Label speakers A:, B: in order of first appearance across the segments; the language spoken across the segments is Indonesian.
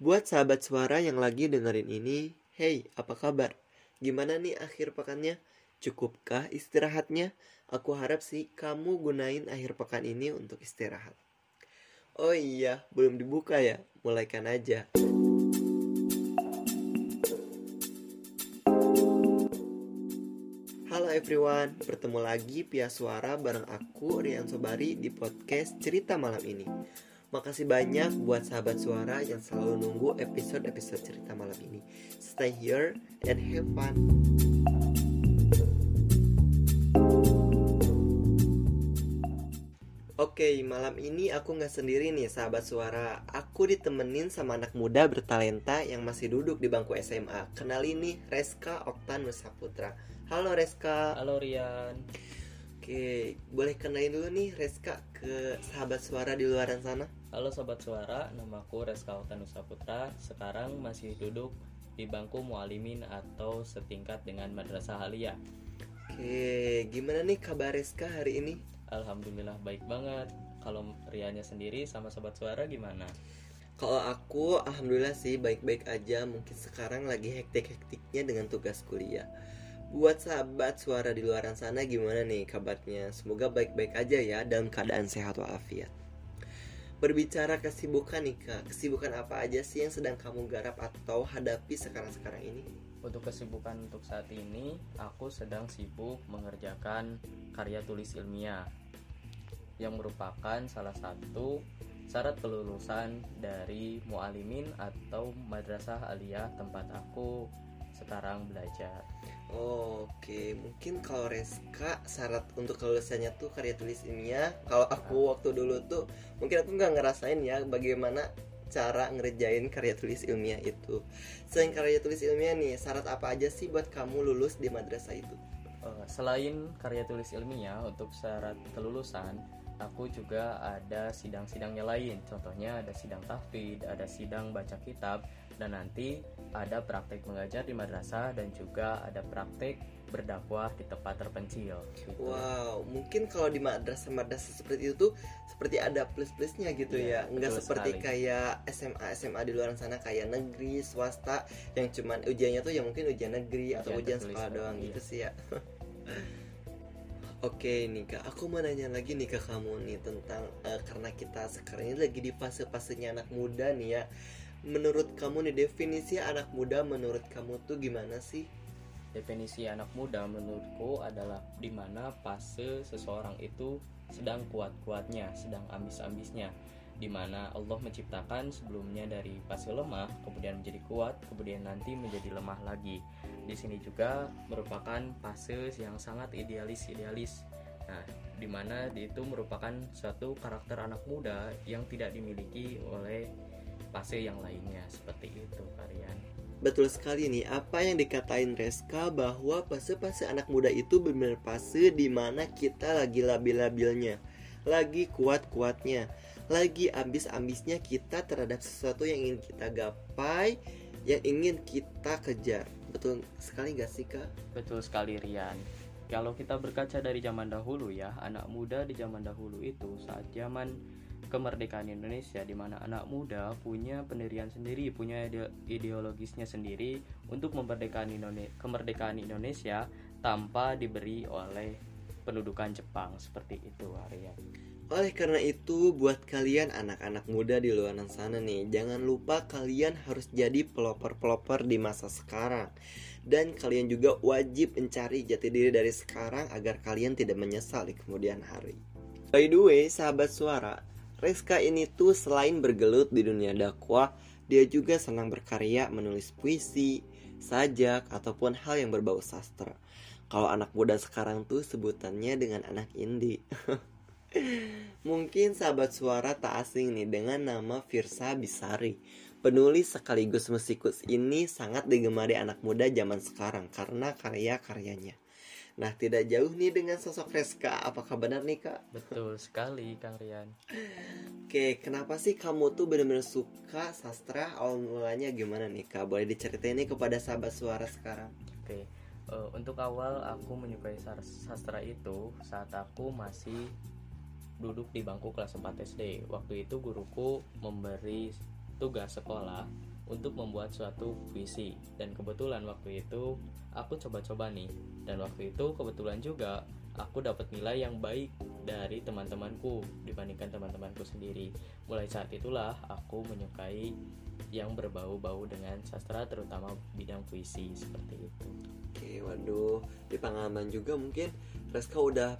A: Buat sahabat suara yang lagi dengerin ini, hey, apa kabar? Gimana nih akhir pekannya? Cukupkah istirahatnya? Aku harap sih kamu gunain akhir pekan ini untuk istirahat. Oh iya, belum dibuka ya? Mulaikan aja. Halo everyone, bertemu lagi via suara bareng aku Rian Sobari di podcast Cerita Malam ini. Makasih banyak buat sahabat suara yang selalu nunggu episode-episode cerita malam ini. Stay here and have fun. Oke, malam ini aku nggak sendiri nih sahabat suara. Aku ditemenin sama anak muda bertalenta yang masih duduk di bangku SMA. Kenal ini Reska Oktan Nusaputra. Halo Reska.
B: Halo Rian.
A: Oke, boleh kenalin dulu nih Reska ke sahabat suara di luar sana.
B: Halo sobat suara, namaku Reska Oktanusa Putra. Sekarang masih duduk di bangku mualimin atau setingkat dengan Madrasah Aliyah.
A: Oke, gimana nih kabar Reska hari ini?
B: Alhamdulillah baik banget. Kalau Riannya sendiri sama sobat suara gimana?
A: Kalau aku, alhamdulillah sih baik-baik aja. Mungkin sekarang lagi hektik-hektiknya dengan tugas kuliah. Buat sahabat suara di luar sana gimana nih kabarnya? Semoga baik-baik aja ya dalam keadaan sehat walafiat. Berbicara kesibukan nih kak, kesibukan apa aja sih yang sedang kamu garap atau hadapi sekarang-sekarang ini?
B: Untuk kesibukan untuk saat ini, aku sedang sibuk mengerjakan karya tulis ilmiah yang merupakan salah satu syarat kelulusan dari mualimin atau madrasah aliyah tempat aku sekarang belajar.
A: Oke, mungkin kalau Reska syarat untuk kelulusannya tuh karya tulis ilmiah. Kalau aku waktu dulu tuh mungkin aku nggak ngerasain ya bagaimana cara ngerjain karya tulis ilmiah itu. Selain karya tulis ilmiah nih, syarat apa aja sih buat kamu lulus di madrasah itu?
B: Eh, Selain karya tulis ilmiah untuk syarat kelulusan, aku juga ada sidang-sidangnya lain. Contohnya ada sidang tahfidz, ada sidang baca kitab, dan nanti ada praktek mengajar di madrasah dan juga ada praktek berdakwah di tempat terpencil. Gitu.
A: Wow, mungkin kalau di madrasah-madrasah seperti itu tuh seperti ada plus-plusnya gitu
B: Iya,
A: ya. Nggak seperti
B: sekali.
A: kayak SMA SMA di luar sana kayak negeri, swasta yang cuman ujiannya tuh ya mungkin ujian negeri atau
B: Ujian
A: ujian
B: tertulis,
A: sekolah doang
B: iya.
A: gitu sih ya. Oke nih kak, aku mau nanya lagi nih ke kamu nih tentang eh, karena kita sekarang ini lagi di fase-fasenya anak muda nih ya. Menurut kamu nih definisi anak muda menurut kamu tuh gimana sih?
B: Definisi anak muda menurutku adalah di mana fase seseorang itu sedang kuat-kuatnya, sedang ambis-ambisnya. Di mana Allah menciptakan sebelumnya dari fase lemah, kemudian menjadi kuat, kemudian nanti menjadi lemah lagi. Di sini juga merupakan fase yang sangat idealis-idealis. Nah, di mana itu merupakan suatu karakter anak muda yang tidak dimiliki oleh fase yang lainnya seperti itu kalian.
A: Betul sekali nih, apa yang dikatain Reska bahwa fase-fase anak muda itu benar fase di mana kita lagi labil-labilnya, lagi kuat-kuatnya, lagi ambis-ambisnya kita terhadap sesuatu yang ingin kita gapai, yang ingin kita kejar. Betul sekali gak sih kak?
B: Betul sekali Rian. Kalau kita berkaca dari zaman dahulu ya, anak muda di zaman dahulu itu saat zaman kemerdekaan Indonesia di mana anak muda punya pendirian sendiri, punya ide- ideologisnya sendiri untuk memerdekakan Indonesia, kemerdekaan Indonesia tanpa diberi oleh pendudukan Jepang seperti itu Rian.
A: Oleh karena itu, buat kalian anak-anak muda di luar sana nih, jangan lupa kalian harus jadi pelopor-pelopor di masa sekarang. Dan kalian juga wajib mencari jati diri dari sekarang agar kalian tidak menyesal di kemudian hari. By the way, sahabat suara, Reska ini tuh selain bergelut di dunia dakwah, dia juga senang berkarya menulis puisi, sajak, ataupun hal yang berbau sastra. Kalau anak muda sekarang tuh sebutannya dengan anak indie. Mungkin sahabat suara tak asing nih dengan nama Firsa Bisari. Penulis sekaligus musikus ini sangat digemari anak muda zaman sekarang karena karya-karyanya. Nah, tidak jauh nih dengan sosok Reska. Apakah benar nih, Kak?
B: Betul sekali Kang Rian.
A: Oke, kenapa sih kamu tuh benar-benar suka sastra? Awal mulanya gimana nih, Kak? Boleh diceritain nih kepada sahabat suara sekarang.
B: Oke, eh, untuk awal aku menyukai sas- sastra itu saat aku masih duduk di bangku kelas 4 SD. Waktu itu guruku memberi tugas sekolah untuk membuat suatu puisi. Dan kebetulan waktu itu aku coba-coba nih. Dan waktu itu kebetulan juga aku dapat nilai yang baik dari teman-temanku dibandingkan teman-temanku sendiri. Mulai saat itulah aku menyukai yang berbau-bau dengan sastra terutama bidang puisi seperti itu.
A: Oke waduh. Di pengalaman juga mungkin Reska udah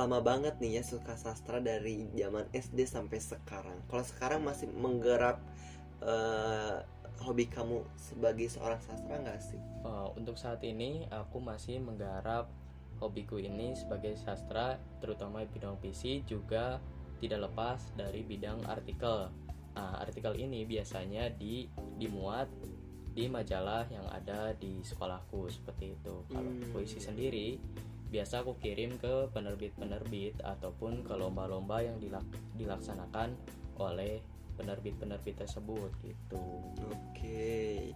A: lama banget nih ya suka sastra dari zaman SD sampai sekarang kalau sekarang masih menggerap uh, hobi kamu sebagai seorang sastra nggak sih?
B: Uh, untuk saat ini aku masih menggarap hobiku ini sebagai sastra, terutama bidang PC juga tidak lepas dari bidang artikel. Nah, artikel ini biasanya di dimuat di majalah yang ada di sekolahku seperti itu. Kalau hmm. puisi sendiri biasa aku kirim ke penerbit-penerbit ataupun ke lomba-lomba yang dilak dilaksanakan oleh penerbit-penerbit tersebut gitu.
A: Oke.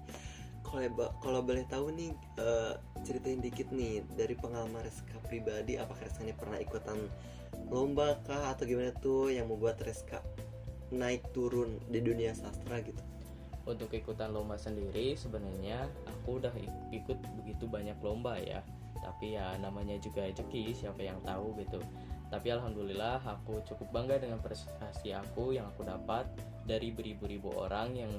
A: Kalau kalau boleh tahu nih uh, ceritain dikit nih dari pengalaman Reska pribadi apakah Reska ini pernah ikutan lomba kah atau gimana tuh yang membuat Reska naik turun di dunia sastra gitu?
B: Untuk ikutan lomba sendiri sebenarnya aku udah ikut begitu banyak lomba ya. Tapi ya namanya juga rezeki siapa yang tahu gitu. Tapi alhamdulillah aku cukup bangga dengan prestasi aku yang aku dapat dari beribu-ribu orang yang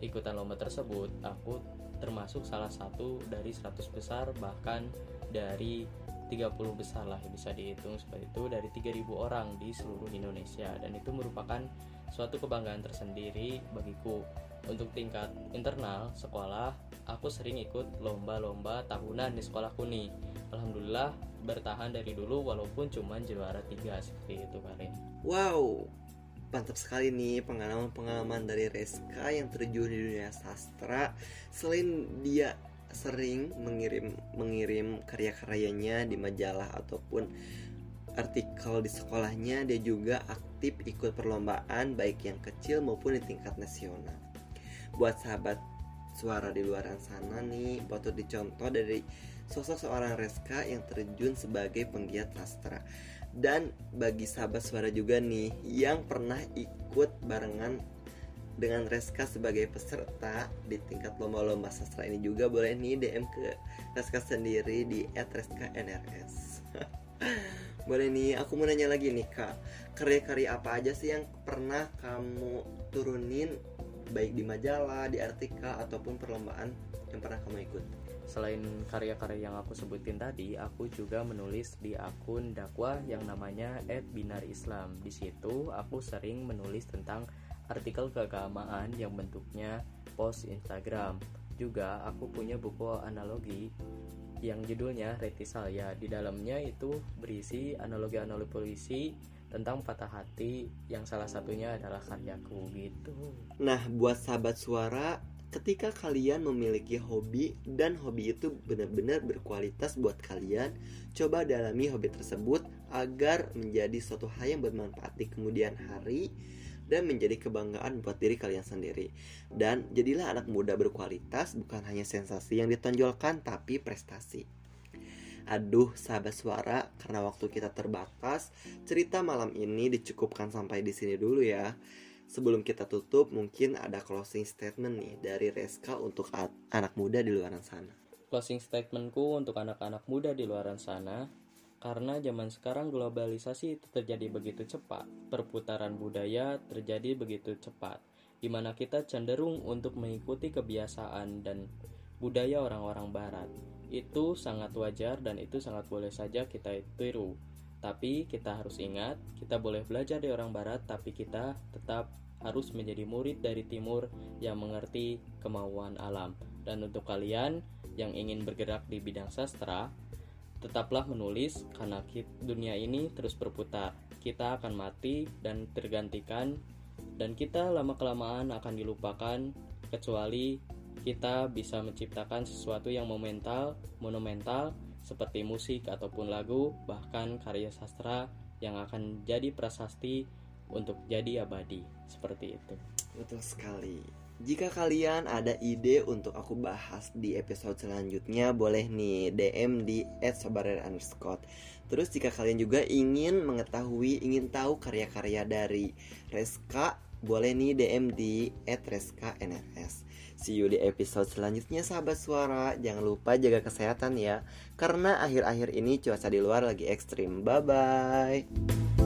B: ikutan lomba tersebut. Aku termasuk salah satu dari 100 besar bahkan dari 30 besar lah bisa dihitung. Seperti itu dari 3000 orang di seluruh Indonesia. Dan itu merupakan suatu kebanggaan tersendiri bagiku untuk tingkat internal sekolah aku sering ikut lomba-lomba tahunan di sekolahku nih Alhamdulillah bertahan dari dulu walaupun cuma juara tiga seperti itu Karin.
A: Wow mantap sekali nih pengalaman-pengalaman dari Reska yang terjun di dunia sastra. Selain dia sering mengirim mengirim karya-karyanya di majalah ataupun artikel di sekolahnya dia juga aktif ikut perlombaan baik yang kecil maupun di tingkat nasional buat sahabat suara di luar sana nih patut dicontoh dari sosok seorang Reska yang terjun sebagai penggiat sastra dan bagi sahabat suara juga nih yang pernah ikut barengan dengan Reska sebagai peserta di tingkat lomba-lomba sastra ini juga boleh nih DM ke Reska sendiri di @reska_nrs. boleh nih, aku mau nanya lagi nih kak, karya-karya apa aja sih yang pernah kamu turunin baik di majalah, di artikel ataupun perlombaan yang pernah kamu ikut?
B: Selain karya-karya yang aku sebutin tadi, aku juga menulis di akun dakwah yang namanya @binar_islam. Di situ aku sering menulis tentang artikel keagamaan yang bentuknya post Instagram. Juga aku punya buku analogi yang judulnya Retisal ya. Di dalamnya itu berisi analogi-analogi polisi tentang patah hati yang salah satunya adalah karyaku gitu.
A: Nah, buat sahabat suara ketika kalian memiliki hobi dan hobi itu benar-benar berkualitas buat kalian, coba dalami hobi tersebut agar menjadi suatu hal yang bermanfaat di kemudian hari dan menjadi kebanggaan buat diri kalian sendiri. Dan jadilah anak muda berkualitas bukan hanya sensasi yang ditonjolkan tapi prestasi. Aduh, sahabat suara, karena waktu kita terbatas, cerita malam ini dicukupkan sampai di sini dulu ya. Sebelum kita tutup, mungkin ada closing statement nih dari Reska untuk anak muda di luar sana.
B: Closing statementku untuk anak-anak muda di luar sana, karena zaman sekarang globalisasi itu terjadi begitu cepat, perputaran budaya terjadi begitu cepat, di mana kita cenderung untuk mengikuti kebiasaan dan budaya orang-orang barat. Itu sangat wajar dan itu sangat boleh saja kita tiru. Tapi kita harus ingat, kita boleh belajar dari orang barat, tapi kita tetap harus menjadi murid dari timur yang mengerti kemauan alam. Dan untuk kalian yang ingin bergerak di bidang sastra, tetaplah menulis karena dunia ini terus berputar. Kita akan mati dan tergantikan dan kita lama-kelamaan akan dilupakan kecuali kita bisa menciptakan sesuatu yang monumental, monumental seperti musik ataupun lagu, bahkan karya sastra yang akan jadi prasasti untuk jadi abadi. Seperti itu.
A: Betul sekali. Jika kalian ada ide untuk aku bahas di episode selanjutnya, boleh nih DM di @sobarer_underscore. Terus jika kalian juga ingin mengetahui, ingin tahu karya-karya dari Reska boleh nih DM di @reska_nrs. See you di episode selanjutnya sahabat suara. Jangan lupa jaga kesehatan ya. Karena akhir-akhir ini cuaca di luar lagi ekstrim. Bye bye.